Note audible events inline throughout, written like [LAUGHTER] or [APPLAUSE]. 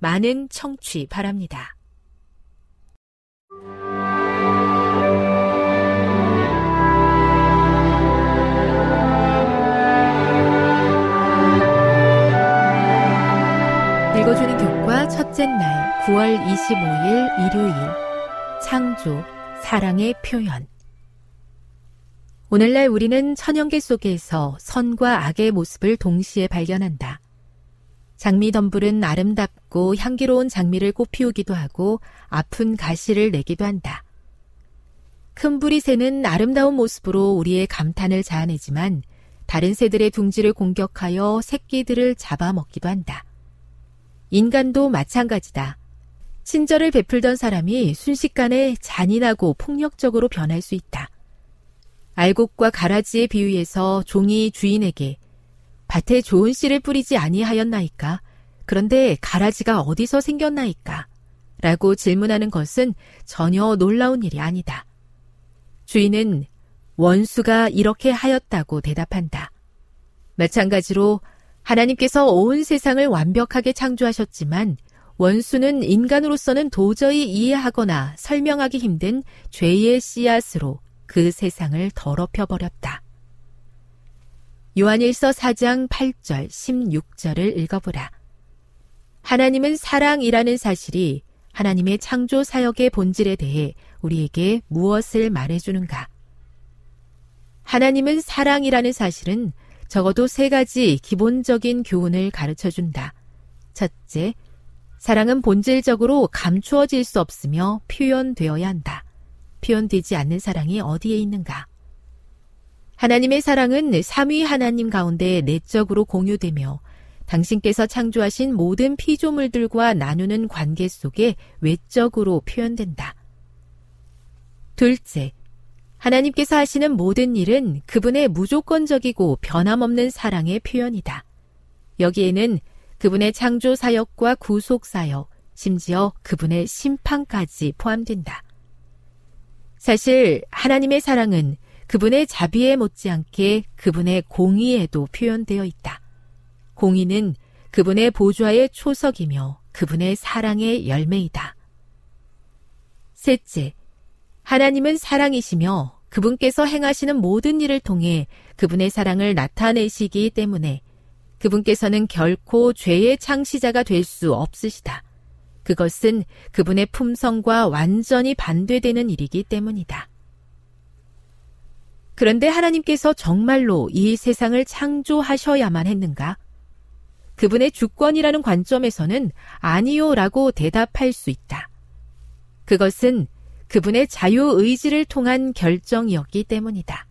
많은 청취 바랍니다. 읽어주는 교과 첫째 날 9월 25일 일요일 창조 사랑의 표현 오늘날 우리는 천연계 속에서 선과 악의 모습을 동시에 발견한다. 장미 덤불은 아름답고 향기로운 장미를 꽃피우기도 하고 아픈 가시를 내기도 한다. 큰 불이 새는 아름다운 모습으로 우리의 감탄을 자아내지만 다른 새들의 둥지를 공격하여 새끼들을 잡아먹기도 한다. 인간도 마찬가지다. 친절을 베풀던 사람이 순식간에 잔인하고 폭력적으로 변할 수 있다. 알곡과 가라지의 비유에서 종이 주인에게 밭에 좋은 씨를 뿌리지 아니하였나이까? 그런데 가라지가 어디서 생겼나이까? 라고 질문하는 것은 전혀 놀라운 일이 아니다. 주인은 원수가 이렇게 하였다고 대답한다. 마찬가지로 하나님께서 온 세상을 완벽하게 창조하셨지만 원수는 인간으로서는 도저히 이해하거나 설명하기 힘든 죄의 씨앗으로 그 세상을 더럽혀 버렸다. 요한일서 4장 8절, 16절을 읽어보라. 하나님은 사랑이라는 사실이 하나님의 창조 사역의 본질에 대해 우리에게 무엇을 말해주는가? 하나님은 사랑이라는 사실은 적어도 세 가지 기본적인 교훈을 가르쳐 준다. 첫째, 사랑은 본질적으로 감추어질 수 없으며 표현되어야 한다. 표현되지 않는 사랑이 어디에 있는가? 하나님의 사랑은 삼위 하나님 가운데 내적으로 공유되며 당신께서 창조하신 모든 피조물들과 나누는 관계 속에 외적으로 표현된다. 둘째, 하나님께서 하시는 모든 일은 그분의 무조건적이고 변함없는 사랑의 표현이다. 여기에는 그분의 창조 사역과 구속 사역, 심지어 그분의 심판까지 포함된다. 사실 하나님의 사랑은 그분의 자비에 못지않게 그분의 공의에도 표현되어 있다. 공의는 그분의 보좌의 초석이며 그분의 사랑의 열매이다. 셋째, 하나님은 사랑이시며 그분께서 행하시는 모든 일을 통해 그분의 사랑을 나타내시기 때문에 그분께서는 결코 죄의 창시자가 될 수 없으시다. 그것은 그분의 품성과 완전히 반대되는 일이기 때문이다. 그런데 하나님께서 정말로 이 세상을 창조하셔야만 했는가? 그분의 주권이라는 관점에서는 아니요라고 대답할 수 있다. 그것은 그분의 자유의지를 통한 결정이었기 때문이다.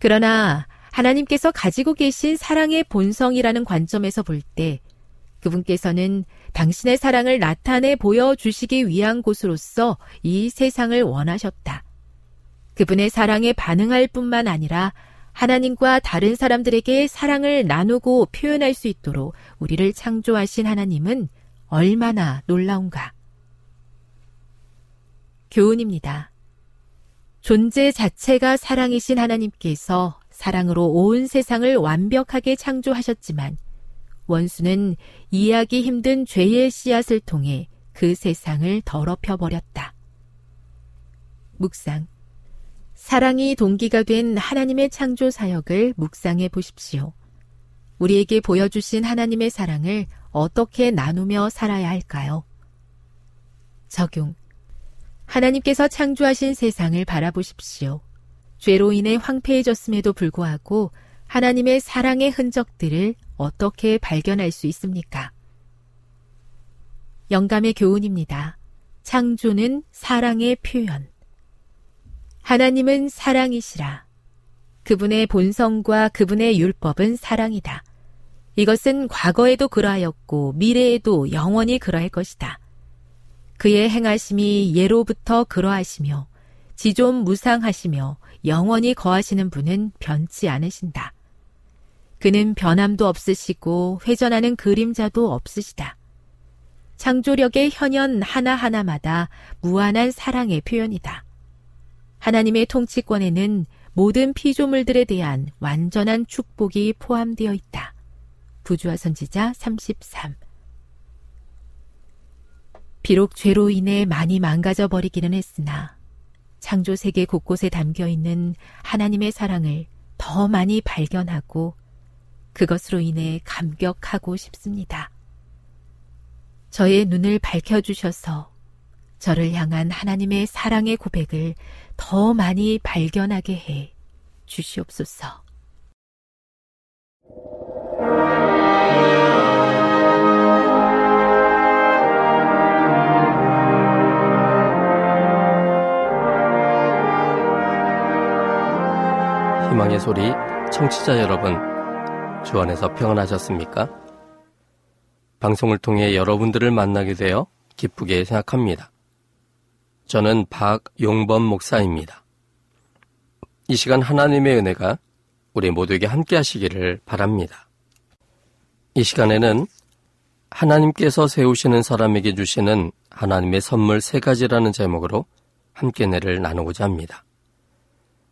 그러나 하나님께서 가지고 계신 사랑의 본성이라는 관점에서 볼 때 그분께서는 당신의 사랑을 나타내 보여주시기 위한 곳으로서 이 세상을 원하셨다. 그분의 사랑에 반응할 뿐만 아니라 하나님과 다른 사람들에게 사랑을 나누고 표현할 수 있도록 우리를 창조하신 하나님은 얼마나 놀라운가. 교훈입니다. 존재 자체가 사랑이신 하나님께서 사랑으로 온 세상을 완벽하게 창조하셨지만 원수는 이해하기 힘든 죄의 씨앗을 통해 그 세상을 더럽혀 버렸다. 묵상. 사랑이 동기가 된 하나님의 창조 사역을 묵상해 보십시오. 우리에게 보여주신 하나님의 사랑을 어떻게 나누며 살아야 할까요? 적용. 하나님께서 창조하신 세상을 바라보십시오. 죄로 인해 황폐해졌음에도 불구하고 하나님의 사랑의 흔적들을 어떻게 발견할 수 있습니까? 영감의 교훈입니다. 창조는 사랑의 표현. 하나님은 사랑이시라. 그분의 본성과 그분의 율법은 사랑이다. 이것은 과거에도 그러하였고 미래에도 영원히 그러할 것이다. 그의 행하심이 예로부터 그러하시며 지존 무상하시며 영원히 거하시는 분은 변치 않으신다. 그는 변함도 없으시고 회전하는 그림자도 없으시다. 창조력의 현현 하나하나마다 무한한 사랑의 표현이다. 하나님의 통치권에는 모든 피조물들에 대한 완전한 축복이 포함되어 있다. 부주와 선지자 33 비록 죄로 인해 많이 망가져 버리기는 했으나 창조 세계 곳곳에 담겨 있는 하나님의 사랑을 더 많이 발견하고 그것으로 인해 감격하고 싶습니다. 저의 눈을 밝혀주셔서 저를 향한 하나님의 사랑의 고백을 더 많이 발견하게 해 주시옵소서. 희망의 소리 청취자 여러분, 주 안에서 평안하셨습니까? 방송을 통해 여러분들을 만나게 되어 기쁘게 생각합니다. 저는 박용범 목사입니다. 이 시간 하나님의 은혜가 우리 모두에게 함께 하시기를 바랍니다. 이 시간에는 하나님께서 세우시는 사람에게 주시는 하나님의 선물 세 가지라는 제목으로 함께 내를 나누고자 합니다.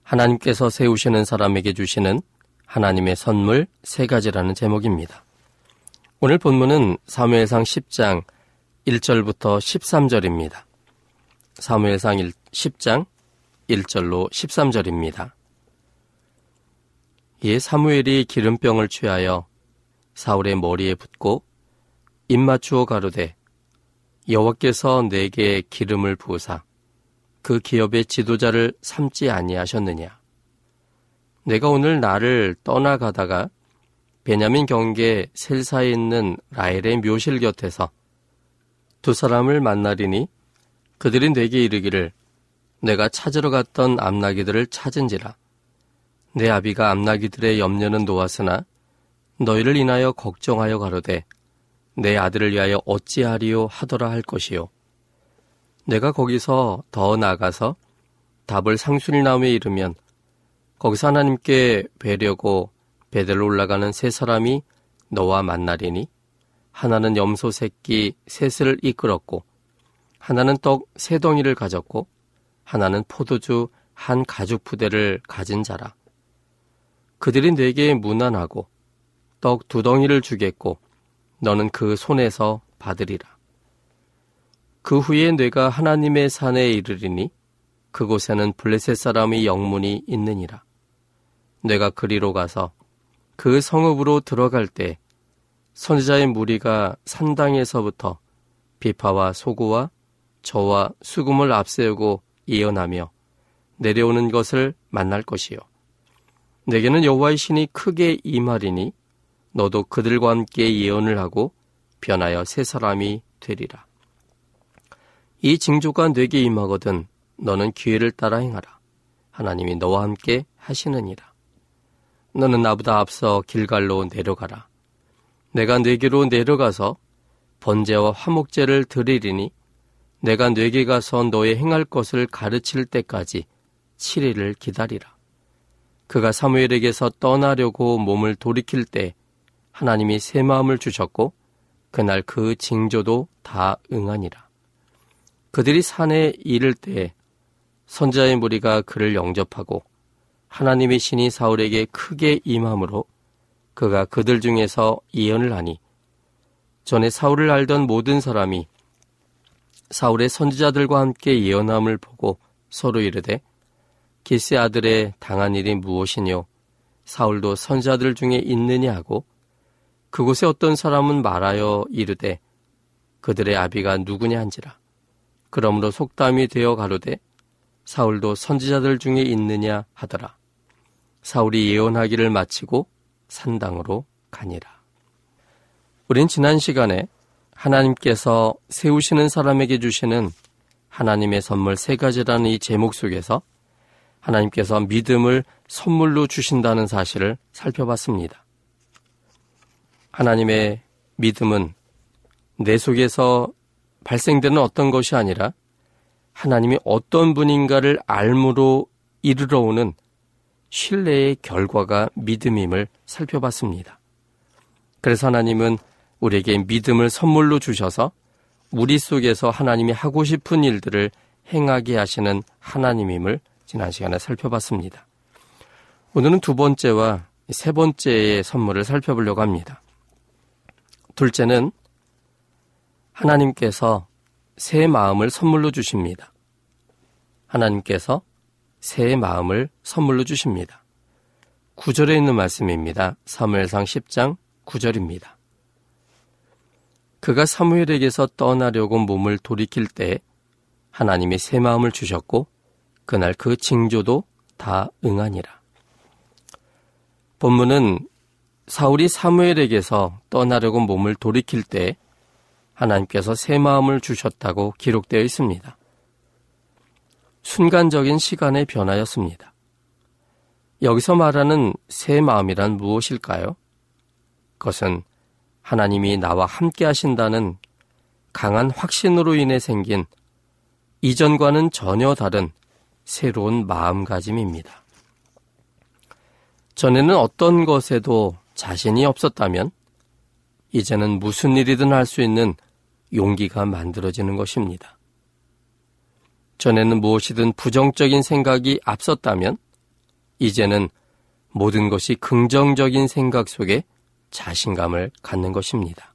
하나님께서 세우시는 사람에게 주시는 하나님의 선물 세 가지라는 제목입니다. 오늘 본문은 사무엘상 10장 1절부터 13절입니다. 사무엘상 10장 1절로 13절입니다. 이에 사무엘이 기름병을 취하여 사울의 머리에 붓고 입 맞추어 가로되 여호와께서 내게 기름을 부으사 그 기업의 지도자를 삼지 아니하셨느냐? 내가 오늘 나를 떠나가다가 베냐민 경계 셀사에 있는 라헬의 묘실 곁에서 두 사람을 만나리니 그들이 내게 이르기를 내가 찾으러 갔던 암나기들을 찾은지라. 내 아비가 암나기들의 염려는 놓았으나 너희를 인하여 걱정하여 가로되 내 아들을 위하여 어찌하리요 하더라 할 것이요. 내가 거기서 더 나가서 답을 상순이나무에 이르면 거기서 하나님께 뵈려고 베델로 올라가는 세 사람이 너와 만나리니 하나는 염소 새끼 셋을 이끌었고 하나는 떡 세 덩이를 가졌고 하나는 포도주 한 가죽 부대를 가진 자라. 그들이 내게 무난하고 떡 두 덩이를 주겠고 너는 그 손에서 받으리라. 그 후에 내가 하나님의 산에 이르리니 그곳에는 블레셋 사람의 영문이 있느니라. 내가 그리로 가서 그 성읍으로 들어갈 때 선지자의 무리가 산당에서부터 비파와 소구와 저와 수금을 앞세우고 예언하며 내려오는 것을 만날 것이요. 내게는 여호와의 신이 크게 임하리니 너도 그들과 함께 예언을 하고 변하여 새 사람이 되리라. 이 징조가 뇌게 임하거든 너는 기회를 따라 행하라. 하나님이 너와 함께 하시느니라. 너는 나보다 앞서 길갈로 내려가라. 내가 뇌게로 내려가서 번제와 화목제를 드리리니 내가 뇌게 가서 너의 행할 것을 가르칠 때까지 7일을 기다리라. 그가 사무엘에게서 떠나려고 몸을 돌이킬 때 하나님이 새 마음을 주셨고 그날 그 징조도 다 응하니라. 그들이 산에 이를 때 선자의 무리가 그를 영접하고 하나님의 신이 사울에게 크게 임함으로 그가 그들 중에서 예언을 하니 전에 사울을 알던 모든 사람이 사울의 선지자들과 함께 예언함을 보고 서로 이르되 기스 아들의 당한 일이 무엇이뇨? 사울도 선지자들 중에 있느냐 하고 그곳에 어떤 사람은 말하여 이르되 그들의 아비가 누구냐 한지라. 그러므로 속담이 되어 가로되 사울도 선지자들 중에 있느냐 하더라. 사울이 예언하기를 마치고 산당으로 가니라. 우린 지난 시간에 하나님께서 세우시는 사람에게 주시는 하나님의 선물 세 가지라는 이 제목 속에서 하나님께서 믿음을 선물로 주신다는 사실을 살펴봤습니다. 하나님의 믿음은 내 속에서 발생되는 어떤 것이 아니라 하나님이 어떤 분인가를 알므로 이르러 오는 신뢰의 결과가 믿음임을 살펴봤습니다. 그래서 하나님은 우리에게 믿음을 선물로 주셔서 우리 속에서 하나님이 하고 싶은 일들을 행하게 하시는 하나님임을 지난 시간에 살펴봤습니다. 오늘은 두 번째와 세 번째의 선물을 살펴보려고 합니다. 둘째는 하나님께서 새 마음을 선물로 주십니다. 하나님께서 새 마음을 선물로 주십니다. 9절에 있는 말씀입니다. 사무엘상 10장 9절입니다. 그가 사무엘에게서 떠나려고 몸을 돌이킬 때 하나님이 새 마음을 주셨고 그날 그 징조도 다 응하니라. 본문은 사울이 사무엘에게서 떠나려고 몸을 돌이킬 때 하나님께서 새 마음을 주셨다고 기록되어 있습니다. 순간적인 시간의 변화였습니다. 여기서 말하는 새 마음이란 무엇일까요? 그것은 하나님이 나와 함께 하신다는 강한 확신으로 인해 생긴 이전과는 전혀 다른 새로운 마음가짐입니다. 전에는 어떤 것에도 자신이 없었다면 이제는 무슨 일이든 할 수 있는 용기가 만들어지는 것입니다. 전에는 무엇이든 부정적인 생각이 앞섰다면 이제는 모든 것이 긍정적인 생각 속에 자신감을 갖는 것입니다.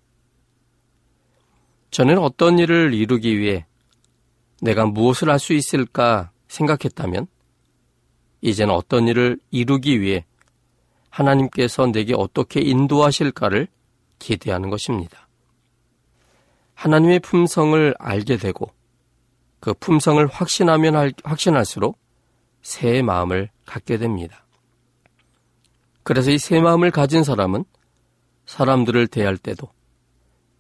저는 어떤 일을 이루기 위해 내가 무엇을 할 수 있을까 생각했다면 이제는 어떤 일을 이루기 위해 하나님께서 내게 어떻게 인도하실까를 기대하는 것입니다. 하나님의 품성을 알게 되고 그 품성을 확신하면 확신할수록 새 마음을 갖게 됩니다. 그래서 이 새 마음을 가진 사람은 사람들을 대할 때도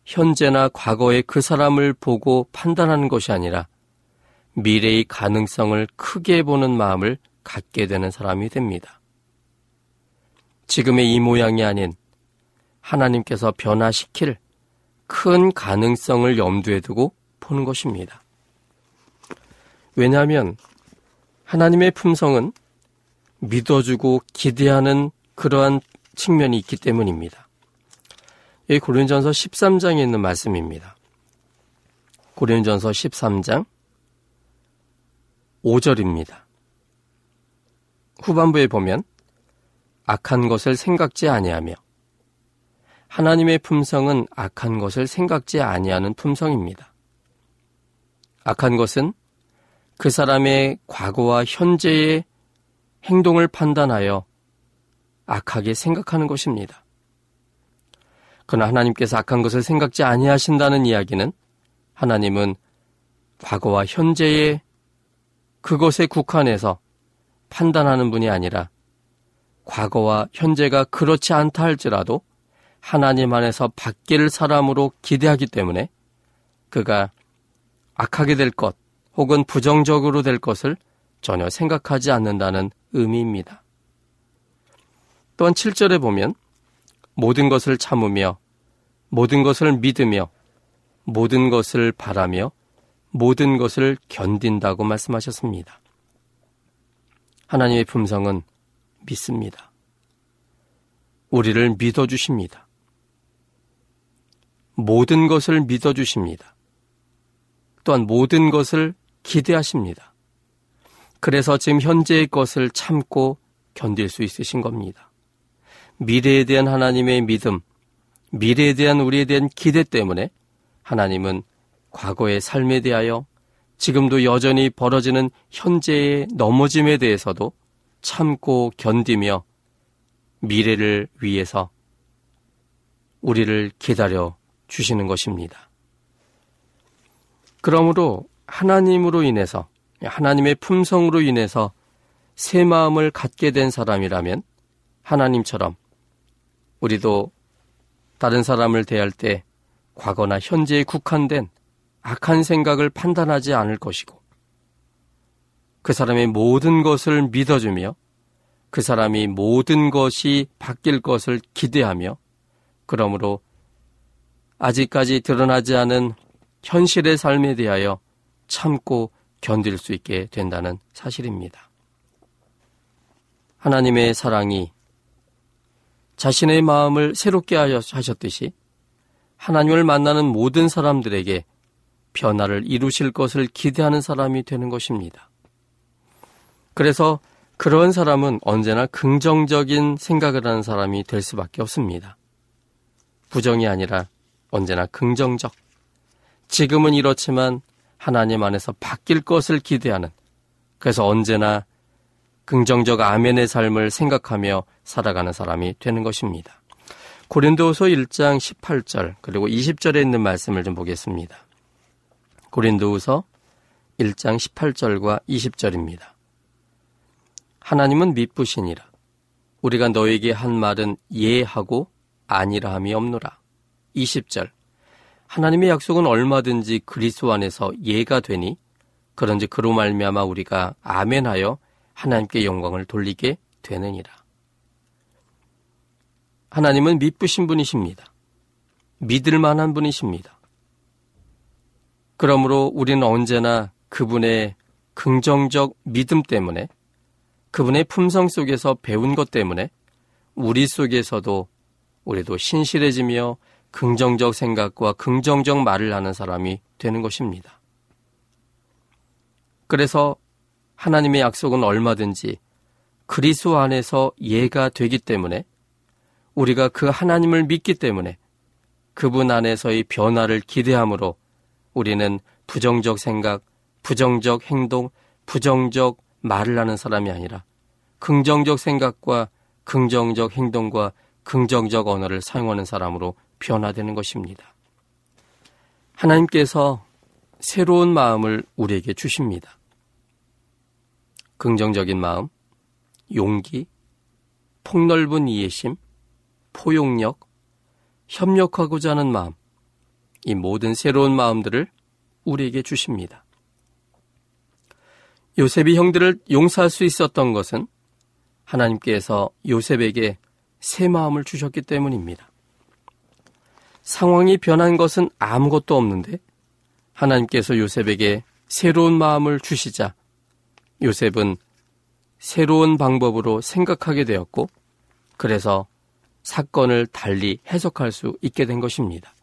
현재나 과거의 그 사람을 보고 판단하는 것이 아니라 미래의 가능성을 크게 보는 마음을 갖게 되는 사람이 됩니다. 지금의 이 모양이 아닌 하나님께서 변화시킬 큰 가능성을 염두에 두고 보는 것입니다. 왜냐하면 하나님의 품성은 믿어주고 기대하는 그러한 측면이 있기 때문입니다. 이 고린전서 13장에 있는 말씀입니다. 고린전서 13장 5절입니다. 후반부에 보면 악한 것을 생각지 아니하며 하나님의 품성은 악한 것을 생각지 아니하는 품성입니다. 악한 것은 그 사람의 과거와 현재의 행동을 판단하여 악하게 생각하는 것입니다. 그러나 하나님께서 악한 것을 생각지 아니하신다는 이야기는 하나님은 과거와 현재의 그것에 국한해서 판단하는 분이 아니라 과거와 현재가 그렇지 않다 할지라도 하나님 안에서 바뀔 사람으로 기대하기 때문에 그가 악하게 될 것 혹은 부정적으로 될 것을 전혀 생각하지 않는다는 의미입니다. 또한 7절에 보면 모든 것을 참으며 모든 것을 믿으며 모든 것을 바라며 모든 것을 견딘다고 말씀하셨습니다. 하나님의 품성은 믿습니다. 우리를 믿어주십니다. 모든 것을 믿어주십니다. 또한 모든 것을 기대하십니다. 그래서 지금 현재의 것을 참고 견딜 수 있으신 겁니다. 미래에 대한 하나님의 믿음, 미래에 대한 우리에 대한 기대 때문에 하나님은 과거의 삶에 대하여 지금도 여전히 벌어지는 현재의 넘어짐에 대해서도 참고 견디며 미래를 위해서 우리를 기다려 주시는 것입니다. 그러므로 하나님으로 인해서 하나님의 품성으로 인해서 새 마음을 갖게 된 사람이라면 하나님처럼 우리도 다른 사람을 대할 때 과거나 현재에 국한된 악한 생각을 판단하지 않을 것이고 그 사람의 모든 것을 믿어주며 그 사람이 모든 것이 바뀔 것을 기대하며 그러므로 아직까지 드러나지 않은 현실의 삶에 대하여 참고 견딜 수 있게 된다는 사실입니다. 하나님의 사랑이 자신의 마음을 새롭게 하셨듯이 하나님을 만나는 모든 사람들에게 변화를 이루실 것을 기대하는 사람이 되는 것입니다. 그래서 그런 사람은 언제나 긍정적인 생각을 하는 사람이 될 수밖에 없습니다. 부정이 아니라 언제나 긍정적. 지금은 이렇지만 하나님 안에서 바뀔 것을 기대하는 그래서 언제나 긍정적 아멘의 삶을 생각하며 살아가는 사람이 되는 것입니다. 고린도서 1장 18절 그리고 20절에 있는 말씀을 좀 보겠습니다. 고린도후서 1장 18절과 20절입니다. 하나님은 미쁘시니라. 우리가 너에게 한 말은 예하고 아니라 함이 없노라. 20절. 하나님의 약속은 얼마든지 그리스도 안에서 예가 되니 그런지 그로 말미암아 우리가 아멘하여 하나님께 영광을 돌리게 되느니라. 하나님은 미쁘신 분이십니다. 믿을 만한 분이십니다. 그러므로 우리는 언제나 그분의 긍정적 믿음 때문에 그분의 품성 속에서 배운 것 때문에 우리 속에서도 우리도 신실해지며 긍정적 생각과 긍정적 말을 하는 사람이 되는 것입니다. 그래서 하나님의 약속은 얼마든지 그리스도 안에서 예가 되기 때문에 우리가 그 하나님을 믿기 때문에 그분 안에서의 변화를 기대함으로 우리는 부정적 생각, 부정적 행동, 부정적 말을 하는 사람이 아니라 긍정적 생각과 긍정적 행동과 긍정적 언어를 사용하는 사람으로 변화되는 것입니다. 하나님께서 새로운 마음을 우리에게 주십니다. 긍정적인 마음, 용기, 폭넓은 이해심, 포용력, 협력하고자 하는 마음, 이 모든 새로운 마음들을 우리에게 주십니다. 요셉이 형들을 용서할 수 있었던 것은 하나님께서 요셉에게 새 마음을 주셨기 때문입니다. 상황이 변한 것은 아무것도 없는데 하나님께서 요셉에게 새로운 마음을 주시자 요셉은 새로운 방법으로 생각하게 되었고 그래서 사건을 달리 해석할 수 있게 된 것입니다.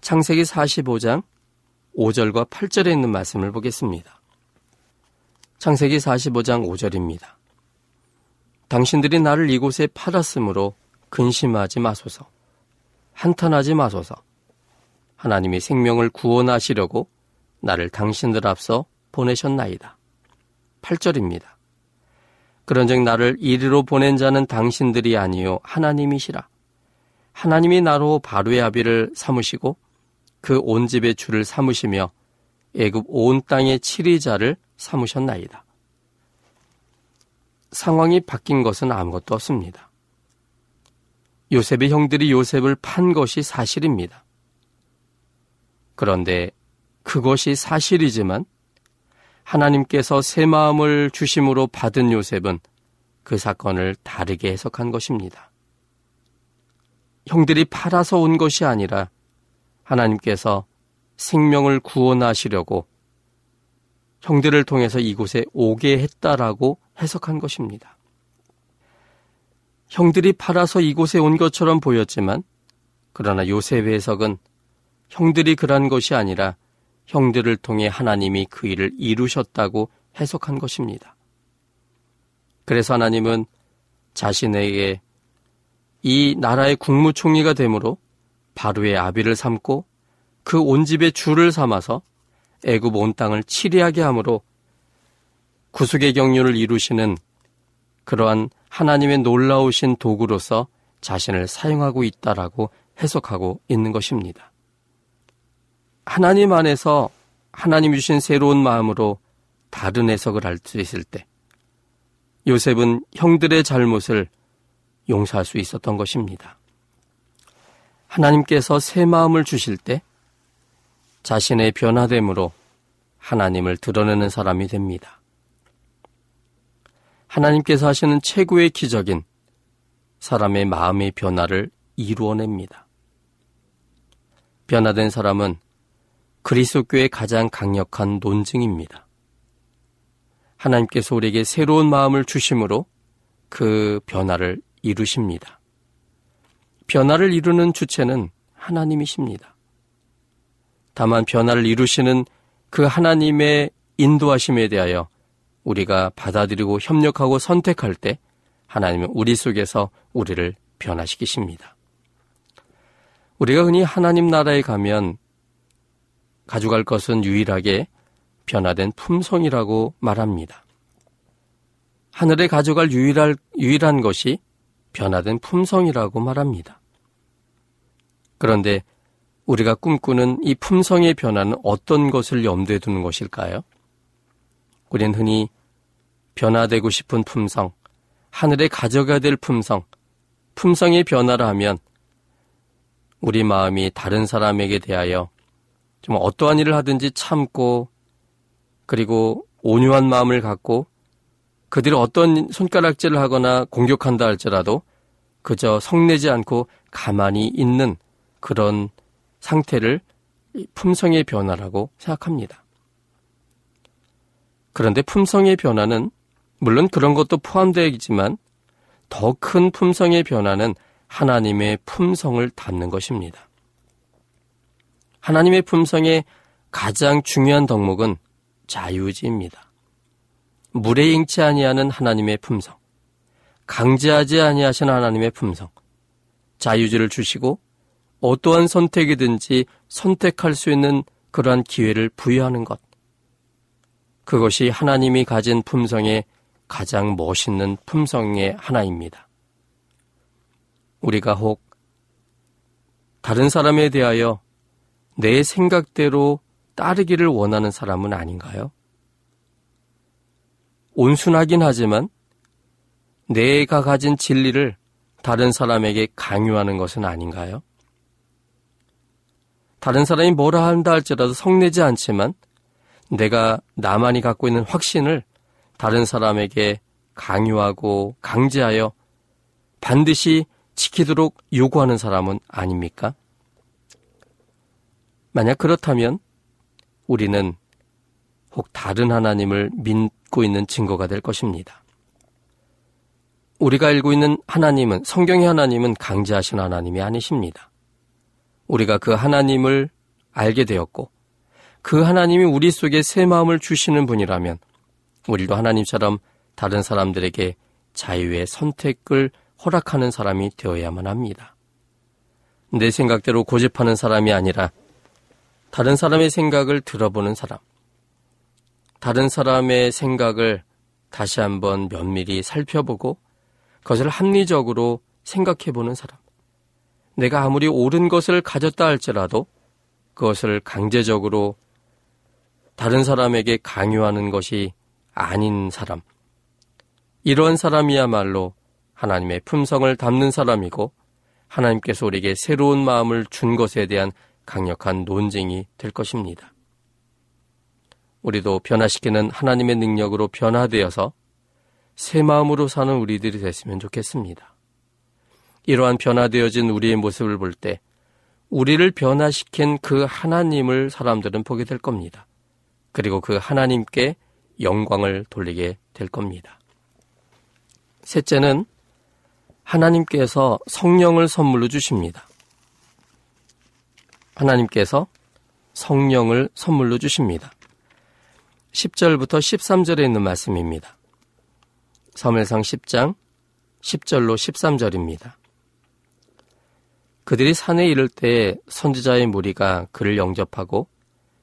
창세기 45장 5절과 8절에 있는 말씀을 보겠습니다. 창세기 45장 5절입니다. 당신들이 나를 이곳에 팔았으므로 근심하지 마소서. 한탄하지 마소서. 하나님이 생명을 구원하시려고 나를 당신들 앞서 보내셨나이다. 8절입니다. 그런즉 나를 이리로 보낸 자는 당신들이 아니요 하나님이시라. 하나님이 나로 바로의 아비를 삼으시고 그 온 집의 주를 삼으시며 애굽 온 땅의 치리자를 삼으셨나이다. 상황이 바뀐 것은 아무것도 없습니다. 요셉의 형들이 요셉을 판 것이 사실입니다. 그런데 그것이 사실이지만 하나님께서 새 마음을 주심으로 받은 요셉은 그 사건을 다르게 해석한 것입니다. 형들이 팔아서 온 것이 아니라 하나님께서 생명을 구원하시려고 형들을 통해서 이곳에 오게 했다라고 해석한 것입니다. 형들이 팔아서 이곳에 온 것처럼 보였지만 그러나 요셉의 해석은 형들이 그런 것이 아니라 형들을 통해 하나님이 그 일을 이루셨다고 해석한 것입니다. 그래서 하나님은 자신에게 이 나라의 국무총리가 되므로 바로의 아비를 삼고 그 온 집의 주를 삼아서 애굽 온 땅을 치리하게 하므로 구속의 경륜을 이루시는 그러한 하나님의 놀라우신 도구로서 자신을 사용하고 있다라고 해석하고 있는 것입니다. 하나님 안에서 하나님 주신 새로운 마음으로 다른 해석을 할 수 있을 때 요셉은 형들의 잘못을 용서할 수 있었던 것입니다. 하나님께서 새 마음을 주실 때 자신의 변화됨으로 하나님을 드러내는 사람이 됩니다. 하나님께서 하시는 최고의 기적인 사람의 마음의 변화를 이루어냅니다. 변화된 사람은 그리스도교의 가장 강력한 논증입니다. 하나님께서 우리에게 새로운 마음을 주심으로 그 변화를 이루십니다. 변화를 이루는 주체는 하나님이십니다. 다만 변화를 이루시는 그 하나님의 인도하심에 대하여 우리가 받아들이고 협력하고 선택할 때 하나님은 우리 속에서 우리를 변화시키십니다. 우리가 흔히 하나님 나라에 가면 가져갈 것은 유일하게 변화된 품성이라고 말합니다. 하늘에 가져갈 유일할, 유일한 것이 변화된 품성이라고 말합니다. 그런데 우리가 꿈꾸는 이 품성의 변화는 어떤 것을 염두에 두는 것일까요? 우리는 흔히 변화되고 싶은 품성, 하늘에 가져가야 될 품성, 품성의 변화를 하면 우리 마음이 다른 사람에게 대하여 좀 어떠한 일을 하든지 참고 그리고 온유한 마음을 갖고 그들이 어떤 손가락질을 하거나 공격한다 할지라도 그저 성내지 않고 가만히 있는 그런 상태를 품성의 변화라고 생각합니다. 그런데 품성의 변화는 물론 그런 것도 포함되어 지만 더 큰 품성의 변화는 하나님의 품성을 담는 것입니다. 하나님의 품성의 가장 중요한 덕목은 자유지입니다. 물에 잉치 아니하는 하나님의 품성, 강제하지 아니하신 하나님의 품성, 자유지를 주시고 어떠한 선택이든지 선택할 수 있는 그러한 기회를 부여하는 것. 그것이 하나님이 가진 품성의 가장 멋있는 품성의 하나입니다. 우리가 혹 다른 사람에 대하여 내 생각대로 따르기를 원하는 사람은 아닌가요? 온순하긴 하지만 내가 가진 진리를 다른 사람에게 강요하는 것은 아닌가요? 다른 사람이 뭐라 한다 할지라도 성내지 않지만 내가 나만이 갖고 있는 확신을 다른 사람에게 강요하고 강제하여 반드시 지키도록 요구하는 사람은 아닙니까? 만약 그렇다면 우리는 혹 다른 하나님을 믿고 있는 증거가 될 것입니다. 우리가 알고 있는 하나님은 성경의 하나님은 강제하신 하나님이 아니십니다. 우리가 그 하나님을 알게 되었고 그 하나님이 우리 속에 새 마음을 주시는 분이라면 우리도 하나님처럼 다른 사람들에게 자유의 선택을 허락하는 사람이 되어야만 합니다. 내 생각대로 고집하는 사람이 아니라 다른 사람의 생각을 들어보는 사람. 다른 사람의 생각을 다시 한번 면밀히 살펴보고 그것을 합리적으로 생각해 보는 사람. 내가 아무리 옳은 것을 가졌다 할지라도 그것을 강제적으로 다른 사람에게 강요하는 것이 아닌 사람. 이러한 사람이야말로 하나님의 품성을 담는 사람이고 하나님께서 우리에게 새로운 마음을 준 것에 대한 강력한 논쟁이 될 것입니다. 우리도 변화시키는 하나님의 능력으로 변화되어서 새 마음으로 사는 우리들이 됐으면 좋겠습니다. 이러한 변화되어진 우리의 모습을 볼 때 우리를 변화시킨 그 하나님을 사람들은 보게 될 겁니다. 그리고 그 하나님께 영광을 돌리게 될 겁니다. 셋째는 하나님께서 성령을 선물로 주십니다. 하나님께서 성령을 선물로 주십니다. 10절부터 13절에 있는 말씀입니다. 사무엘상 10장 10절로 13절입니다. 그들이 산에 이를 때 선지자의 무리가 그를 영접하고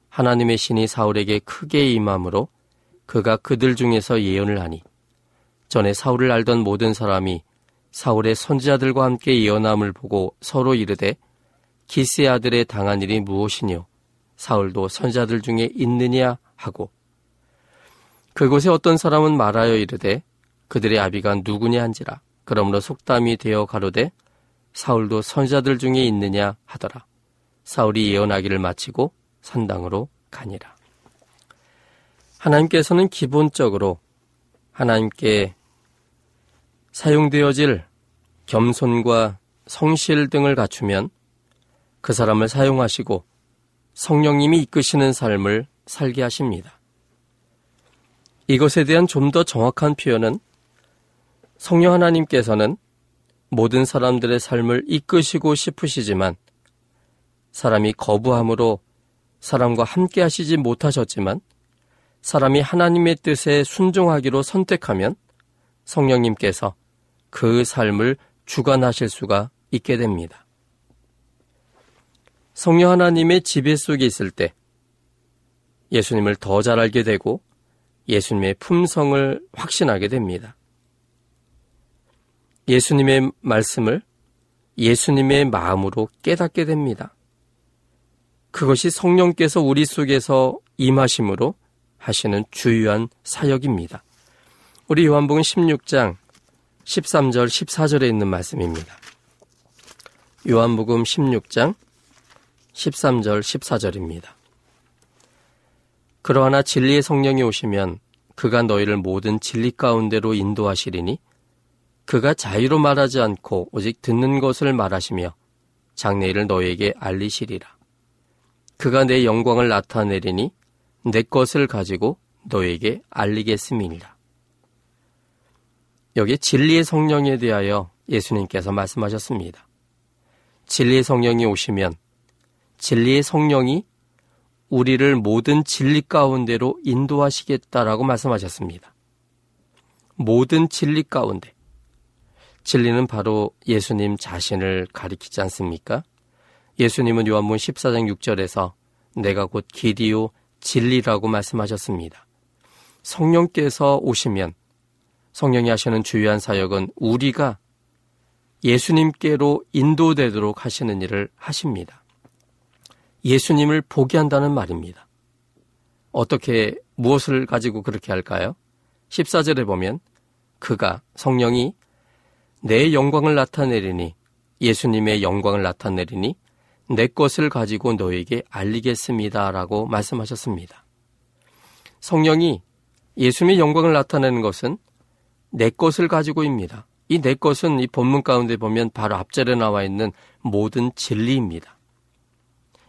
하나님의 신이 사울에게 크게 임함으로 그가 그들 중에서 예언을 하니 전에 사울을 알던 모든 사람이 사울의 선지자들과 함께 예언함을 보고 서로 이르되 기스의 아들의 당한 일이 무엇이뇨? 사울도 선지자들 중에 있느냐? 하고. 그곳에 어떤 사람은 말하여 이르되 그들의 아비가 누구냐 한지라. 그러므로 속담이 되어 가로되 사울도 선자들 중에 있느냐? 하더라. 사울이 예언하기를 마치고 산당으로 가니라. 하나님께서는 기본적으로 하나님께 사용되어질 겸손과 성실 등을 갖추면 그 사람을 사용하시고 성령님이 이끄시는 삶을 살게 하십니다. 이것에 대한 좀 더 정확한 표현은 성령 하나님께서는 모든 사람들의 삶을 이끄시고 싶으시지만 사람이 거부함으로 사람과 함께 하시지 못하셨지만 사람이 하나님의 뜻에 순종하기로 선택하면 성령님께서 그 삶을 주관하실 수가 있게 됩니다. 성령 하나님의 지배 속에 있을 때 예수님을 더 잘 알게 되고 예수님의 품성을 확신하게 됩니다. 예수님의 말씀을 예수님의 마음으로 깨닫게 됩니다. 그것이 성령께서 우리 속에서 임하심으로 하시는 주요한 사역입니다. 우리 요한복음 16장 13절 14절에 있는 말씀입니다. 요한복음 16장 13절 14절입니다. 그러하나 진리의 성령이 오시면 그가 너희를 모든 진리 가운데로 인도하시리니 그가 자유로 말하지 않고 오직 듣는 것을 말하시며 장래일을 너에게 알리시리라. 그가 내 영광을 나타내리니 내 것을 가지고 너에게 알리겠음이니라. 여기 진리의 성령에 대하여 예수님께서 말씀하셨습니다. 진리의 성령이 오시면 진리의 성령이 우리를 모든 진리 가운데로 인도하시겠다라고 말씀하셨습니다. 모든 진리 가운데. 진리는 바로 예수님 자신을 가리키지 않습니까? 예수님은 요한문 14장 6절에서 내가 곧 길이요 진리라고 말씀하셨습니다. 성령께서 오시면 성령이 하시는 주요한 사역은 우리가 예수님께로 인도되도록 하시는 일을 하십니다. 예수님을 보게 한다는 말입니다. 어떻게 무엇을 가지고 그렇게 할까요? 14절에 보면 그가 성령이 내 영광을 나타내리니 예수님의 영광을 나타내리니 내 것을 가지고 너에게 알리겠습니다라고 말씀하셨습니다. 성령이 예수님의 영광을 나타내는 것은 내 것을 가지고입니다. 이 내 것은 이 본문 가운데 보면 바로 앞절에 나와 있는 모든 진리입니다.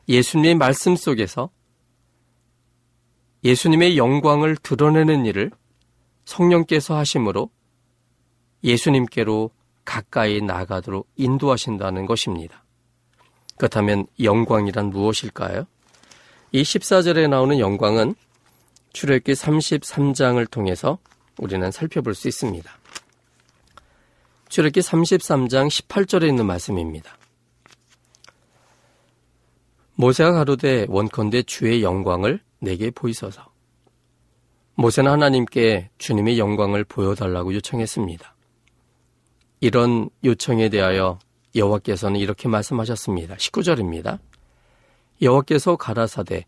예수님의 말씀 속에서 예수님의 영광을 드러내는 일을 성령께서 하심으로 예수님께로 가까이 나가도록 인도하신다는 것입니다. 그렇다면 영광이란 무엇일까요? 이 14절에 나오는 영광은 출애굽기 33장을 통해서 우리는 살펴볼 수 있습니다. 출애굽기 33장 18절에 있는 말씀입니다. 모세가 가로되 원컨대 주의 영광을 내게 보이소서. 모세는 하나님께 주님의 영광을 보여달라고 요청했습니다. 이런 요청에 대하여 여호와께서는 이렇게 말씀하셨습니다. 19절입니다. 여호와께서 가라사대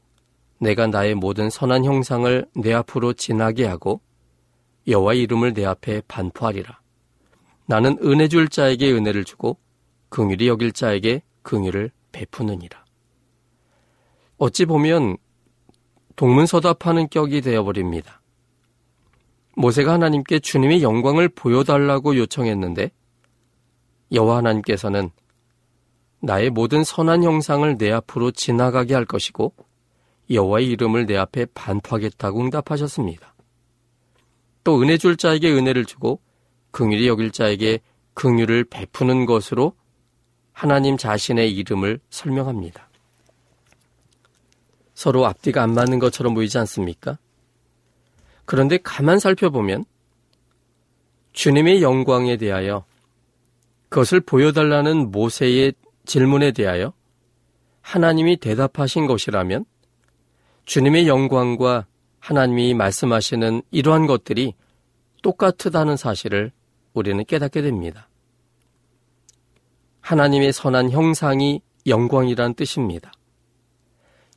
내가 나의 모든 선한 형상을 내 앞으로 지나게 하고 여호와 이름을 내 앞에 반포하리라. 나는 은혜 줄 자에게 은혜를 주고 긍휼히 여길 자에게 긍휼을 베푸느니라. 어찌 보면 동문서답하는 격이 되어버립니다. 모세가 하나님께 주님의 영광을 보여달라고 요청했는데 여호와 하나님께서는 나의 모든 선한 형상을 내 앞으로 지나가게 할 것이고 여호와의 이름을 내 앞에 반포하겠다고 응답하셨습니다. 또 은혜 줄 자에게 은혜를 주고 긍휼히 여길 자에게 긍휼을 베푸는 것으로 하나님 자신의 이름을 설명합니다. 서로 앞뒤가 안 맞는 것처럼 보이지 않습니까? 그런데 가만 살펴보면 주님의 영광에 대하여 그것을 보여달라는 모세의 질문에 대하여 하나님이 대답하신 것이라면 주님의 영광과 하나님이 말씀하시는 이러한 것들이 똑같다는 사실을 우리는 깨닫게 됩니다. 하나님의 선한 형상이 영광이란 뜻입니다.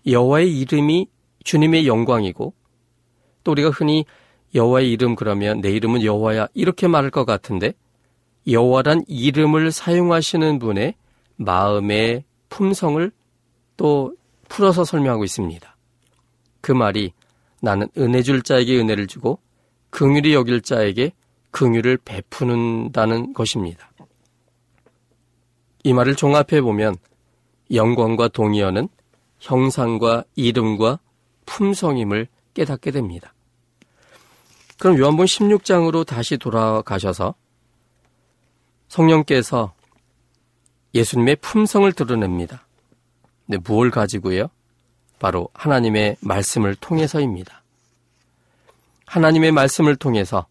여호와의 이름이 주님의 영광이고 또 우리가 흔히 여호와의 이름 그러면 내 이름은 여호와야 이렇게 말할 것 같은데 여호와란 이름을 사용하시는 분의 마음의 품성을 또 풀어서 설명하고 있습니다. 그 말이 나는 은혜 줄 자에게 은혜를 주고 긍휼히 여길 자에게 긍휼을 베푸는다는 것입니다. 이 말을 종합해 보면 영광과 동의어는 형상과 이름과 품성임을 깨닫게 됩니다. 그럼 요한복 16장으로 다시 돌아가셔서 성령께서 예수님의 품성을 드러냅니다. 네, 무엇을 가지고요? 바로 하나님의 말씀을 통해서입니다. 하나님의 말씀을 통해서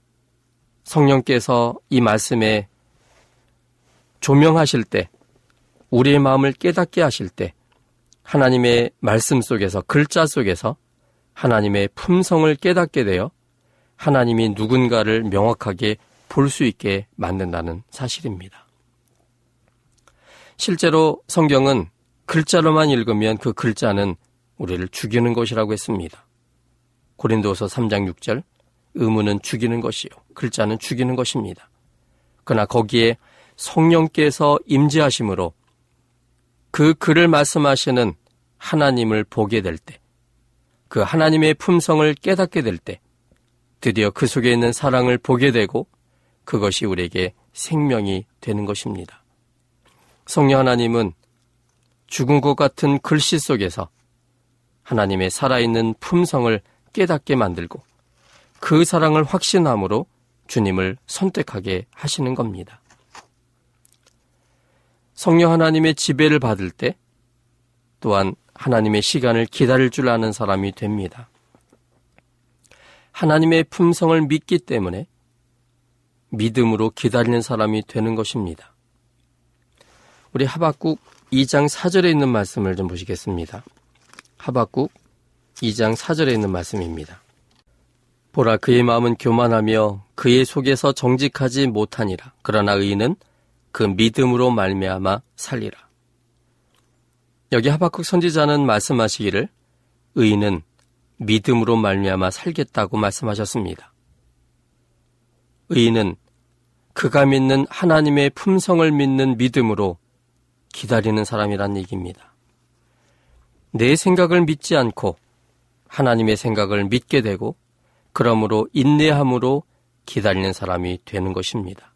성령께서 이 말씀에 조명하실 때, 우리의 마음을 깨닫게 하실 때, 하나님의 말씀 속에서, 글자 속에서 하나님의 품성을 깨닫게 되어 하나님이 누군가를 명확하게 볼 수 있게 만든다는 사실입니다. 실제로 성경은 글자로만 읽으면 그 글자는 우리를 죽이는 것이라고 했습니다. 고린도서 3장 6절 의문은 죽이는 것이요 글자는 죽이는 것입니다. 그러나 거기에 성령께서 임재하심으로 그 글을 말씀하시는 하나님을 보게 될 때, 그 하나님의 품성을 깨닫게 될 때, 드디어 그 속에 있는 사랑을 보게 되고 그것이 우리에게 생명이 되는 것입니다. 성령 하나님은 죽은 것 같은 글씨 속에서 하나님의 살아있는 품성을 깨닫게 만들고 그 사랑을 확신함으로 주님을 선택하게 하시는 겁니다. 성령 하나님의 지배를 받을 때 또한 하나님의 시간을 기다릴 줄 아는 사람이 됩니다. 하나님의 품성을 믿기 때문에 믿음으로 기다리는 사람이 되는 것입니다. 우리 하박국 2장 4절에 있는 말씀을 좀 보시겠습니다. 하박국 2장 4절에 있는 말씀입니다. 보라 그의 마음은 교만하며 그의 속에서 정직하지 못하니라. 그러나 의인은 그 믿음으로 말미암아 살리라. 여기 하박국 선지자는 말씀하시기를 의인은 믿음으로 말미암아 살겠다고 말씀하셨습니다. 의인은 그가 믿는 하나님의 품성을 믿는 믿음으로 기다리는 사람이란 얘기입니다. 내 생각을 믿지 않고 하나님의 생각을 믿게 되고 그러므로 인내함으로 기다리는 사람이 되는 것입니다.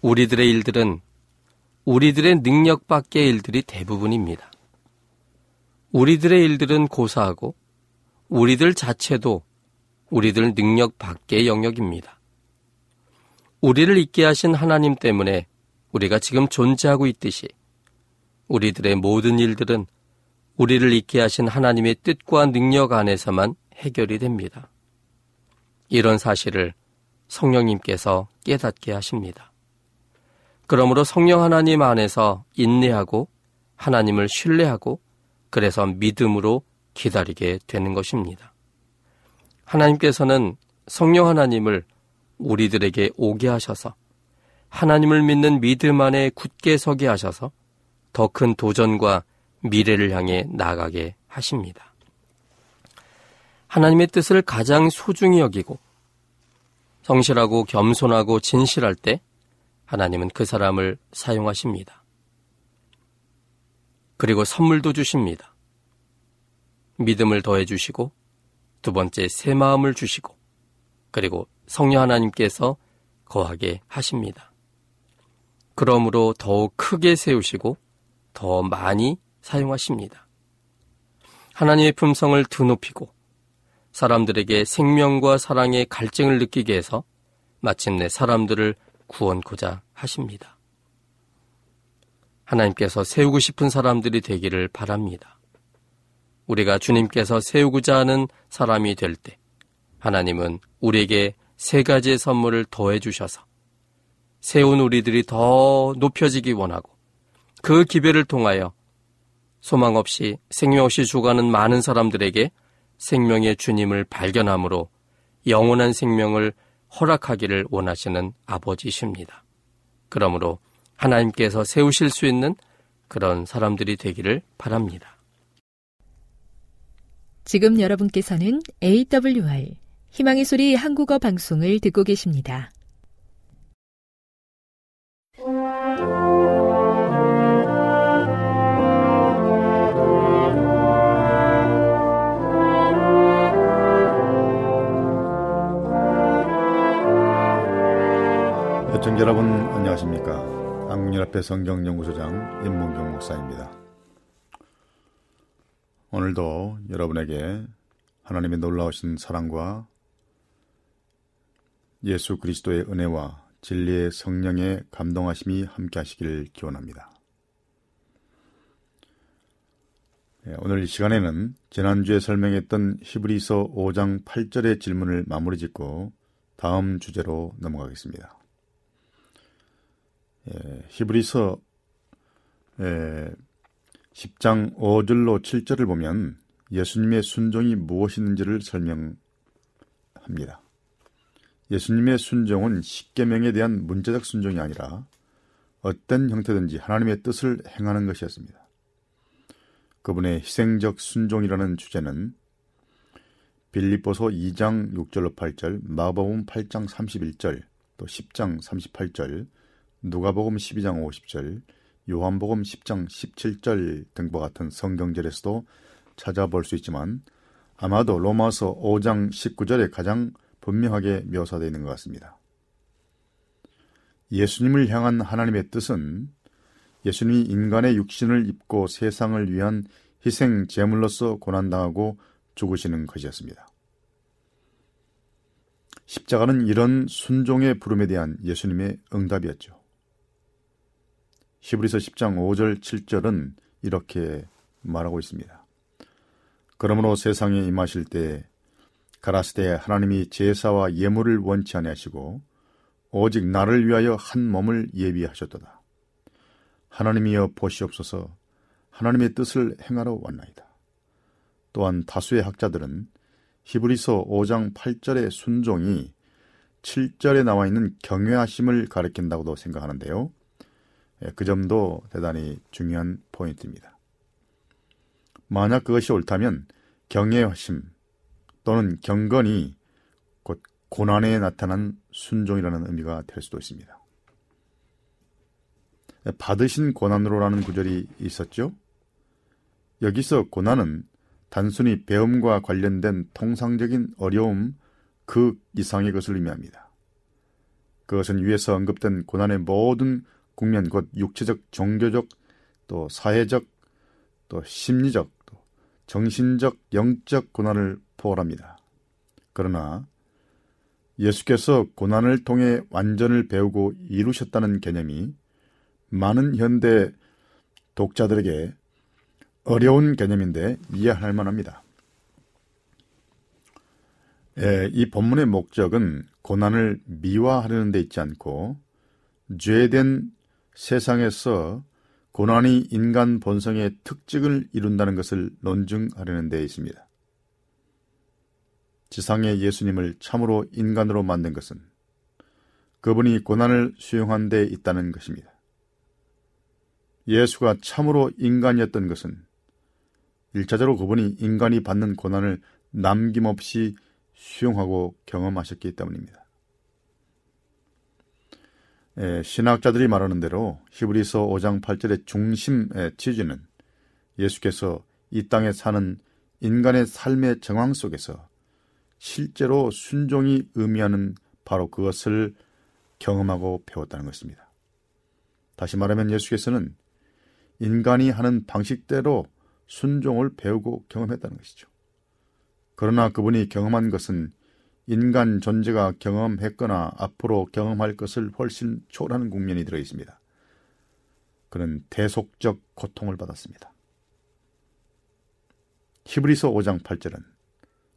우리들의 일들은 우리들의 능력 밖의 일들이 대부분입니다. 우리들의 일들은 고사하고 우리들 자체도 우리들 능력 밖의 영역입니다. 우리를 있게 하신 하나님 때문에 우리가 지금 존재하고 있듯이 우리들의 모든 일들은 우리를 있게 하신 하나님의 뜻과 능력 안에서만 해결이 됩니다. 이런 사실을 성령님께서 깨닫게 하십니다. 그러므로 성령 하나님 안에서 인내하고 하나님을 신뢰하고 그래서 믿음으로 기다리게 되는 것입니다. 하나님께서는 성령 하나님을 우리들에게 오게 하셔서 하나님을 믿는 믿음 안에 굳게 서게 하셔서 더 큰 도전과 미래를 향해 나가게 하십니다. 하나님의 뜻을 가장 소중히 여기고 성실하고 겸손하고 진실할 때 하나님은 그 사람을 사용하십니다. 그리고 선물도 주십니다. 믿음을 더해 주시고 두 번째 새 마음을 주시고 그리고 성령 하나님께서 거하게 하십니다. 그러므로 더욱 크게 세우시고 더 많이 사용하십니다. 하나님의 품성을 드높이고 사람들에게 생명과 사랑의 갈증을 느끼게 해서 마침내 사람들을 구원코자 하십니다. 하나님께서 세우고 싶은 사람들이 되기를 바랍니다. 우리가 주님께서 세우고자 하는 사람이 될 때, 하나님은 우리에게 세 가지의 선물을 더해 주셔서 세운 우리들이 더 높여지기 원하고 그 기별을 통하여 소망 없이 생명 없이 죽어가는 많은 사람들에게 생명의 주님을 발견함으로 영원한 생명을 허락하기를 원하시는 아버지십니다. 그러므로 하나님께서 세우실 수 있는 그런 사람들이 되기를 바랍니다. 지금 여러분께서는 AWR 희망의 소리 한국어 방송을 듣고 계십니다. 애청자 여러분 안녕하십니까? 한국연합회 성경연구소장 임문경 목사입니다. 오늘도 여러분에게 하나님의 놀라우신 사랑과 예수 그리스도의 은혜와 진리의 성령의 감동하심이 함께 하시길 기원합니다. 예, 오늘 이 시간에는 지난주에 설명했던 히브리서 5장 8절의 질문을 마무리 짓고 다음 주제로 넘어가겠습니다. 예, 히브리서 예, 10장 5절로 7절을 보면 예수님의 순종이 무엇이는지를 설명합니다. 예수님의 순종은 십계명에 대한 문자적 순종이 아니라 어떤 형태든지 하나님의 뜻을 행하는 것이었습니다. 그분의 희생적 순종이라는 주제는 빌립보서 2장 6절로 8절, 마가복음 8장 31절, 또 10장 38절, 누가복음 12장 50절, 요한복음 10장 17절 등과 같은 성경절에서도 찾아볼 수 있지만 아마도 로마서 5장 19절에 가장 분명하게 묘사되어 있는 것 같습니다. 예수님을 향한 하나님의 뜻은 예수님이 인간의 육신을 입고 세상을 위한 희생 제물로서 고난당하고 죽으시는 것이었습니다. 십자가는 이런 순종의 부름에 대한 예수님의 응답이었죠. 히브리서 10장 5절 7절은 이렇게 말하고 있습니다. 그러므로 세상에 임하실 때 가라스되 하나님이 제사와 예물을 원치 아니하시고 오직 나를 위하여 한 몸을 예비하셨도다. 하나님이여 보시옵소서 하나님의 뜻을 행하러 왔나이다. 또한 다수의 학자들은 히브리서 5장 8절의 순종이 7절에 나와 있는 경외하심을 가리킨다고도 생각하는데요. 예, 그 점도 대단히 중요한 포인트입니다. 만약 그것이 옳다면 경외하심 또는 경건이 곧 고난에 나타난 순종이라는 의미가 될 수도 있습니다. 예, 받으신 고난으로라는 구절이 있었죠. 여기서 고난은 단순히 배움과 관련된 통상적인 어려움 그 이상의 것을 의미합니다. 그것은 위에서 언급된 고난의 모든 국면 곧 육체적, 종교적, 또 사회적, 또 심리적, 또 정신적, 영적 고난을 포괄합니다. 그러나 예수께서 고난을 통해 완전을 배우고 이루셨다는 개념이 많은 현대 독자들에게 어려운 개념인데 이해할 만합니다. 예, 이 본문의 목적은 고난을 미화하려는 데 있지 않고 죄된 세상에서 고난이 인간 본성의 특징을 이룬다는 것을 논증하려는 데 있습니다. 지상의 예수님을 참으로 인간으로 만든 것은 그분이 고난을 수용한 데 있다는 것입니다. 예수가 참으로 인간이었던 것은 일차적으로 그분이 인간이 받는 고난을 남김없이 수용하고 경험하셨기 때문입니다. 예, 신학자들이 말하는 대로 히브리서 5장 8절의 중심의 취지는 예수께서 이 땅에 사는 인간의 삶의 정황 속에서 실제로 순종이 의미하는 바로 그것을 경험하고 배웠다는 것입니다. 다시 말하면 예수께서는 인간이 하는 방식대로 순종을 배우고 경험했다는 것이죠. 그러나 그분이 경험한 것은 인간 존재가 경험했거나 앞으로 경험할 것을 훨씬 초월하는 국면이 들어 있습니다. 그는 대속적 고통을 받았습니다. 히브리서 5장 8절은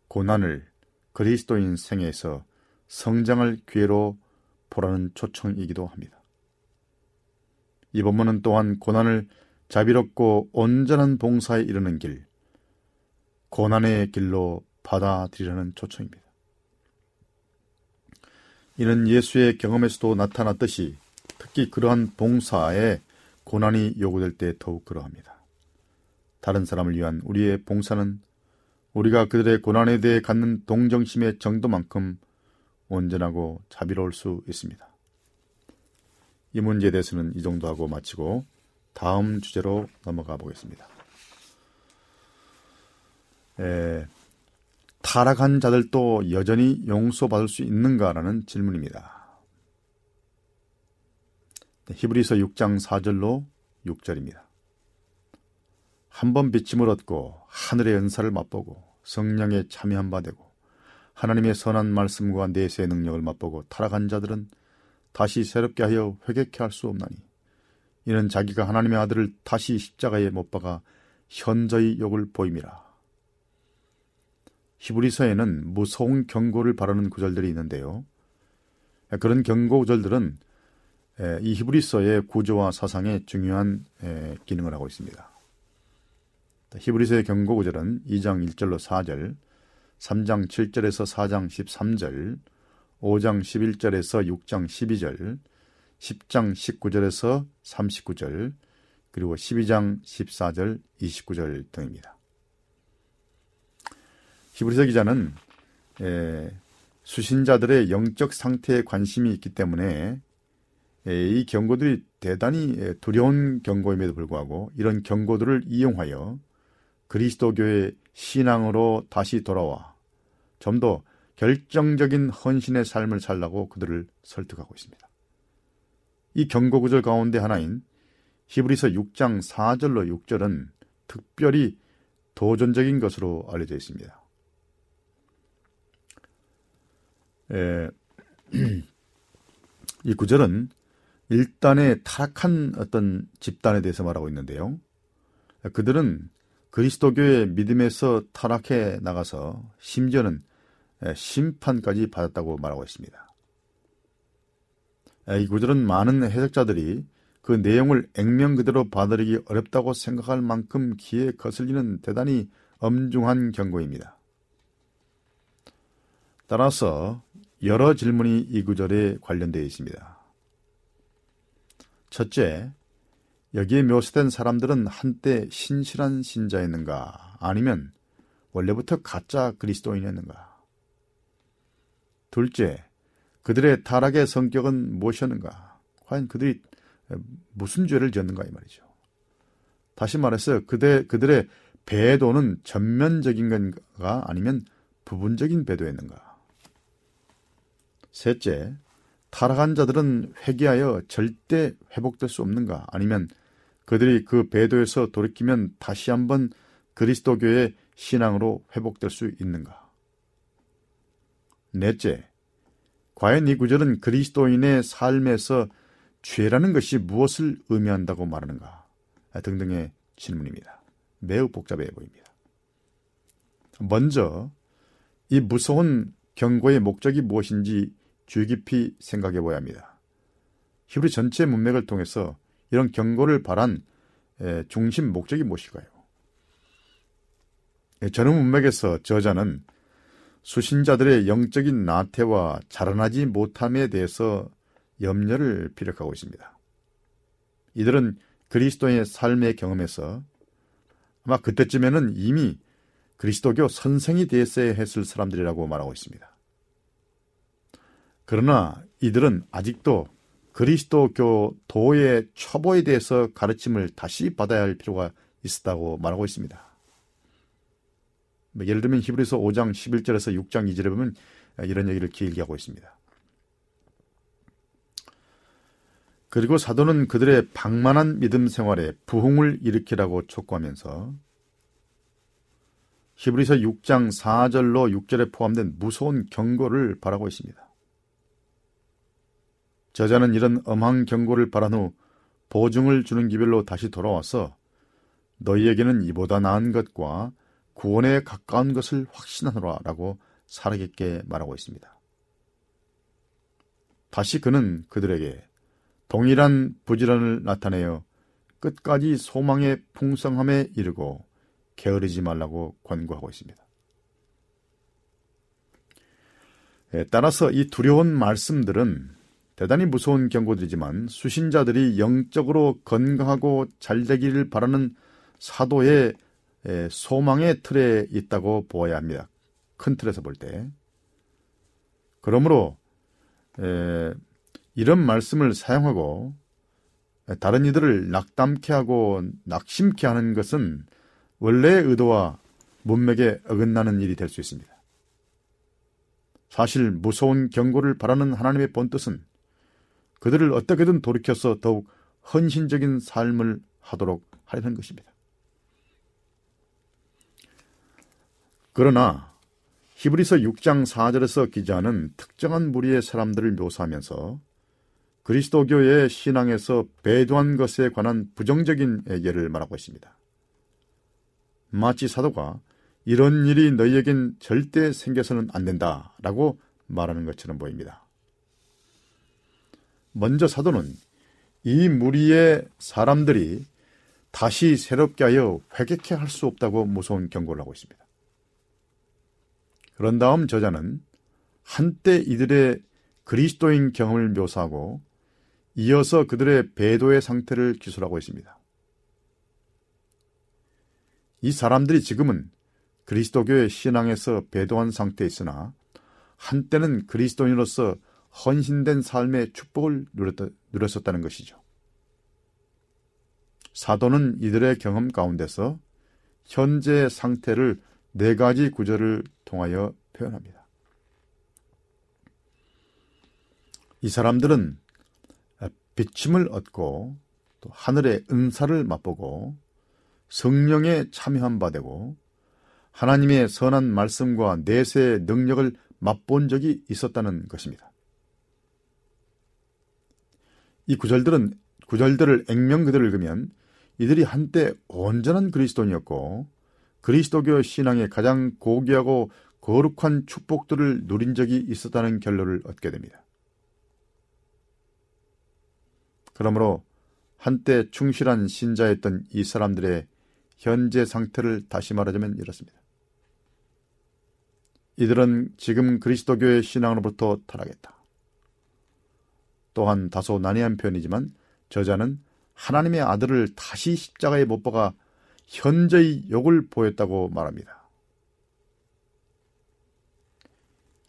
고난을 그리스도인 생에서 성장을 기회로 보라는 초청이기도 합니다. 이 본문은 또한 고난을 자비롭고 온전한 봉사에 이르는 길, 고난의 길로 받아들이라는 초청입니다. 이는 예수의 경험에서도 나타났듯이 특히 그러한 봉사에 고난이 요구될 때 더욱 그러합니다. 다른 사람을 위한 우리의 봉사는 우리가 그들의 고난에 대해 갖는 동정심의 정도만큼 온전하고 자비로울 수 있습니다. 이 문제에 대해서는 이 정도 하고 마치고 다음 주제로 넘어가 보겠습니다. 에, 타락한 자들도 여전히 용서받을 수 있는가라는 질문입니다. 네, 히브리서 6장 4절로 6절입니다. 한 번 비침을 얻고 하늘의 은사를 맛보고 성령에 참여한 바 되고 하나님의 선한 말씀과 내세의 능력을 맛보고 타락한 자들은 다시 새롭게 하여 회개케 할 수 없나니 이는 자기가 하나님의 아들을 다시 십자가에 못 박아 현저히 욕을 보임이라. 히브리서에는 무서운 경고를 바라는 구절들이 있는데요. 그런 경고 구절들은 이 히브리서의 구조와 사상에 중요한 기능을 하고 있습니다. 히브리서의 경고 구절은 2장 1절로 4절, 3장 7절에서 4장 13절, 5장 11절에서 6장 12절, 10장 19절에서 39절, 그리고 12장 14절, 29절 등입니다. 히브리서 기자는 수신자들의 영적 상태에 관심이 있기 때문에 이 경고들이 대단히 두려운 경고임에도 불구하고 이런 경고들을 이용하여 그리스도교의 신앙으로 다시 돌아와 좀 더 결정적인 헌신의 삶을 살라고 그들을 설득하고 있습니다. 이 경고 구절 가운데 하나인 히브리서 6장 4절로 6절은 특별히 도전적인 것으로 알려져 있습니다. 에, [CLEARS THROAT] 이 구절은 일단의 타락한 어떤 집단에 대해서 말하고 있는데요. 그들은 그리스도교의 믿음에서 타락해 나가서 심지어는 심판까지 받았다고 말하고 있습니다. 이 구절은 많은 해석자들이 그 내용을 액면 그대로 받아들이기 어렵다고 생각할 만큼 귀에 거슬리는 대단히 엄중한 경고입니다. 따라서 여러 질문이 이 구절에 관련되어 있습니다. 첫째, 여기에 묘사된 사람들은 한때 신실한 신자였는가 아니면 원래부터 가짜 그리스도인이었는가? 둘째, 그들의 타락의 성격은 무엇이었는가? 과연 그들이 무슨 죄를 지었는가 이 말이죠. 다시 말해서 그대, 그들의 배도는 전면적인 건가 아니면 부분적인 배도였는가? 셋째, 타락한 자들은 회개하여 절대 회복될 수 없는가? 아니면 그들이 그 배도에서 돌이키면 다시 한번 그리스도교의 신앙으로 회복될 수 있는가? 넷째, 과연 이 구절은 그리스도인의 삶에서 죄라는 것이 무엇을 의미한다고 말하는가? 등등의 질문입니다. 매우 복잡해 보입니다. 먼저 이 무서운 경고의 목적이 무엇인지 주의 깊이 생각해 보아야 합니다. 히브리 전체 문맥을 통해서 이런 경고를 바란 중심 목적이 무엇일까요? 저는 문맥에서 저자는 수신자들의 영적인 나태와 자라나지 못함에 대해서 염려를 피력하고 있습니다. 이들은 그리스도의 삶의 경험에서 아마 그때쯤에는 이미 그리스도교 선생이 되었어야 했을 사람들이라고 말하고 있습니다. 그러나 이들은 아직도 그리스도교 도의 초보에 대해서 가르침을 다시 받아야 할 필요가 있었다고 말하고 있습니다. 뭐 예를 들면 히브리서 5장 11절에서 6장 2절에 보면 이런 얘기를 길게 하고 있습니다. 그리고 사도는 그들의 방만한 믿음 생활에 부흥을 일으키라고 촉구하면서 히브리서 6장 4절로 6절에 포함된 무서운 경고를 바라고 있습니다. 저자는 이런 엄한 경고를 바란 후 보증을 주는 기별로 다시 돌아와서 너희에게는 이보다 나은 것과 구원에 가까운 것을 확신하노라 라고 살아있게 말하고 있습니다. 다시 그는 그들에게 동일한 부지런을 나타내어 끝까지 소망의 풍성함에 이르고 게으르지 말라고 권고하고 있습니다. 예, 따라서 이 두려운 말씀들은 대단히 무서운 경고들이지만 수신자들이 영적으로 건강하고 잘 되기를 바라는 사도의 예, 소망의 틀에 있다고 보아야 합니다. 큰 틀에서 볼 때. 그러므로 에, 이런 말씀을 사용하고 다른 이들을 낙담케 하고 낙심케 하는 것은 원래의 의도와 문맥에 어긋나는 일이 될 수 있습니다. 사실 무서운 경고를 바라는 하나님의 본뜻은 그들을 어떻게든 돌이켜서 더욱 헌신적인 삶을 하도록 하려는 것입니다. 그러나 히브리서 6장 4절에서 기자는 특정한 무리의 사람들을 묘사하면서 그리스도교의 신앙에서 배도한 것에 관한 부정적인 예를 말하고 있습니다. 마치 사도가 이런 일이 너희에겐 절대 생겨서는 안 된다 라고 말하는 것처럼 보입니다. 먼저 사도는 이 무리의 사람들이 다시 새롭게 하여 회개케 할 수 없다고 무서운 경고를 하고 있습니다. 그런 다음 저자는 한때 이들의 그리스도인 경험을 묘사하고 이어서 그들의 배도의 상태를 기술하고 있습니다. 이 사람들이 지금은 그리스도교의 신앙에서 배도한 상태에 있으나 한때는 그리스도인으로서 헌신된 삶의 축복을 누렸, 었다는 것이죠. 사도는 이들의 경험 가운데서 현재 상태를 네 가지 구절을 통하여 표현합니다. 이 사람들은 비침을 얻고 또 하늘의 은사를 맛보고 성령에 참여한 바 되고 하나님의 선한 말씀과 내세의 능력을 맛본 적이 있었다는 것입니다. 이 구절들은 구절들을 액면 그대로 읽으면 이들이 한때 온전한 그리스도인이었고 그리스도교 신앙의 가장 고귀하고 거룩한 축복들을 누린 적이 있었다는 결론을 얻게 됩니다. 그러므로 한때 충실한 신자였던 이 사람들의 현재 상태를 다시 말하자면 이렇습니다. 이들은 지금 그리스도교의 신앙으로부터 타락했다. 또한 다소 난해한 표현이지만 저자는 하나님의 아들을 다시 십자가에 못 박아 현재의 욕을 보였다고 말합니다.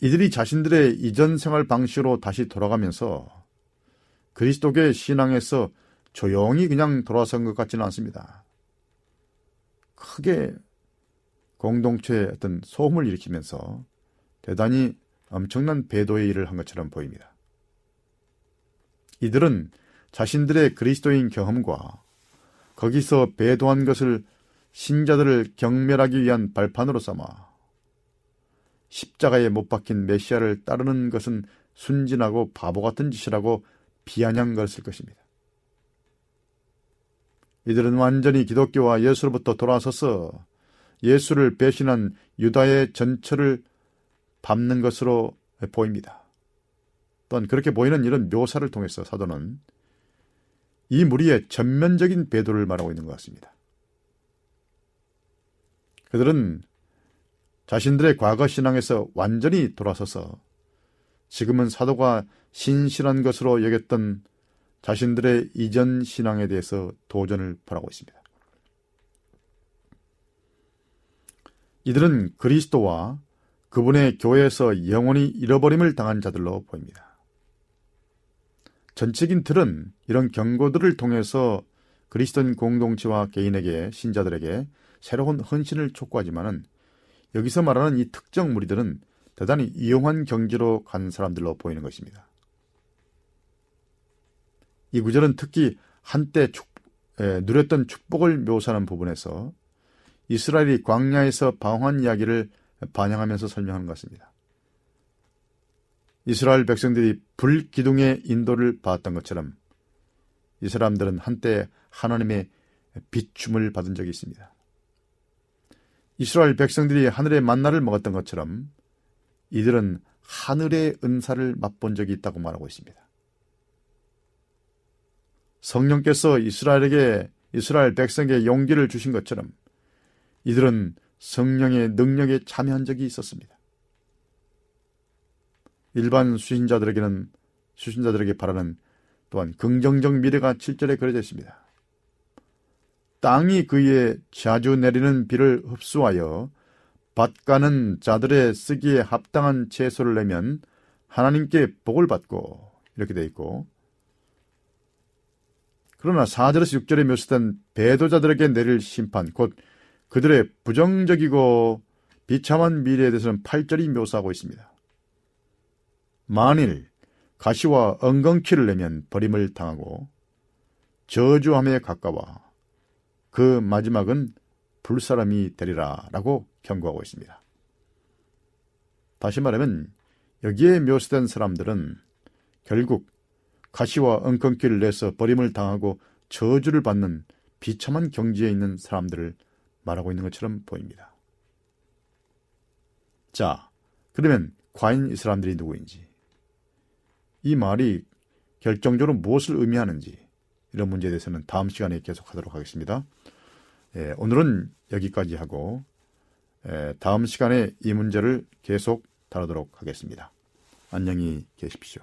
이들이 자신들의 이전 생활 방식으로 다시 돌아가면서 그리스도교의 신앙에서 조용히 그냥 돌아선 것 같지는 않습니다. 크게 공동체의 어떤 소음을 일으키면서 대단히 엄청난 배도의 일을 한 것처럼 보입니다. 이들은 자신들의 그리스도인 경험과 거기서 배도한 것을 신자들을 경멸하기 위한 발판으로 삼아 십자가에 못 박힌 메시아를 따르는 것은 순진하고 바보 같은 짓이라고 비아냥거렸을 것입니다. 이들은 완전히 기독교와 예수로부터 돌아서서 예수를 배신한 유다의 전철을 밟는 것으로 보입니다. 또한 그렇게 보이는 이런 묘사를 통해서 사도는 이 무리의 전면적인 배도를 말하고 있는 것 같습니다. 그들은 자신들의 과거 신앙에서 완전히 돌아서서 지금은 사도가 신실한 것으로 여겼던 자신들의 이전 신앙에 대해서 도전을 벌하고 있습니다. 이들은 그리스도와 그분의 교회에서 영원히 잃어버림을 당한 자들로 보입니다. 전적인 틀은 이런 경고들을 통해서 그리스도인 공동체와 개인에게 신자들에게 새로운 헌신을 촉구하지만은 여기서 말하는 이 특정 무리들은 대단히 이용한 경지로 간 사람들로 보이는 것입니다. 이 구절은 특히 한때 축, 에, 누렸던 축복을 묘사하는 부분에서 이스라엘이 광야에서 방황한 이야기를 반영하면서 설명하는 것 같습니다. 이스라엘 백성들이 불기둥의 인도를 받았던 것처럼 이 사람들은 한때 하나님의 비춤을 받은 적이 있습니다. 이스라엘 백성들이 하늘의 만나를 먹었던 것처럼 이들은 하늘의 은사를 맛본 적이 있다고 말하고 있습니다. 성령께서 이스라엘에게 이스라엘 백성에게 용기를 주신 것처럼 이들은 성령의 능력에 참여한 적이 있었습니다. 일반 수신자들에게는 수신자들에게 바라는 또한 긍정적 미래가 7절에 그려져 있습니다. 땅이 그의 자주 내리는 비를 흡수하여 밭가는 자들의 쓰기에 합당한 채소를 내면 하나님께 복을 받고 이렇게 돼 있고 그러나 4절에서 6절에 묘사된 배도자들에게 내릴 심판 곧 그들의 부정적이고 비참한 미래에 대해서는 8절이 묘사하고 있습니다. 만일 가시와 엉겅퀴를 내면 버림을 당하고 저주함에 가까워 그 마지막은 불사람이 되리라 라고 경고하고 있습니다. 다시 말하면 여기에 묘사된 사람들은 결국 가시와 엉겅퀴를 내서 버림을 당하고 저주를 받는 비참한 경지에 있는 사람들을 말하고 있는 것처럼 보입니다. 자, 그러면 과연 이 사람들이 누구인지, 이 말이 결정적으로 무엇을 의미하는지, 이런 문제에 대해서는 다음 시간에 계속하도록 하겠습니다. 예, 오늘은 여기까지 하고 예, 다음 시간에 이 문제를 계속 다루도록 하겠습니다. 안녕히 계십시오.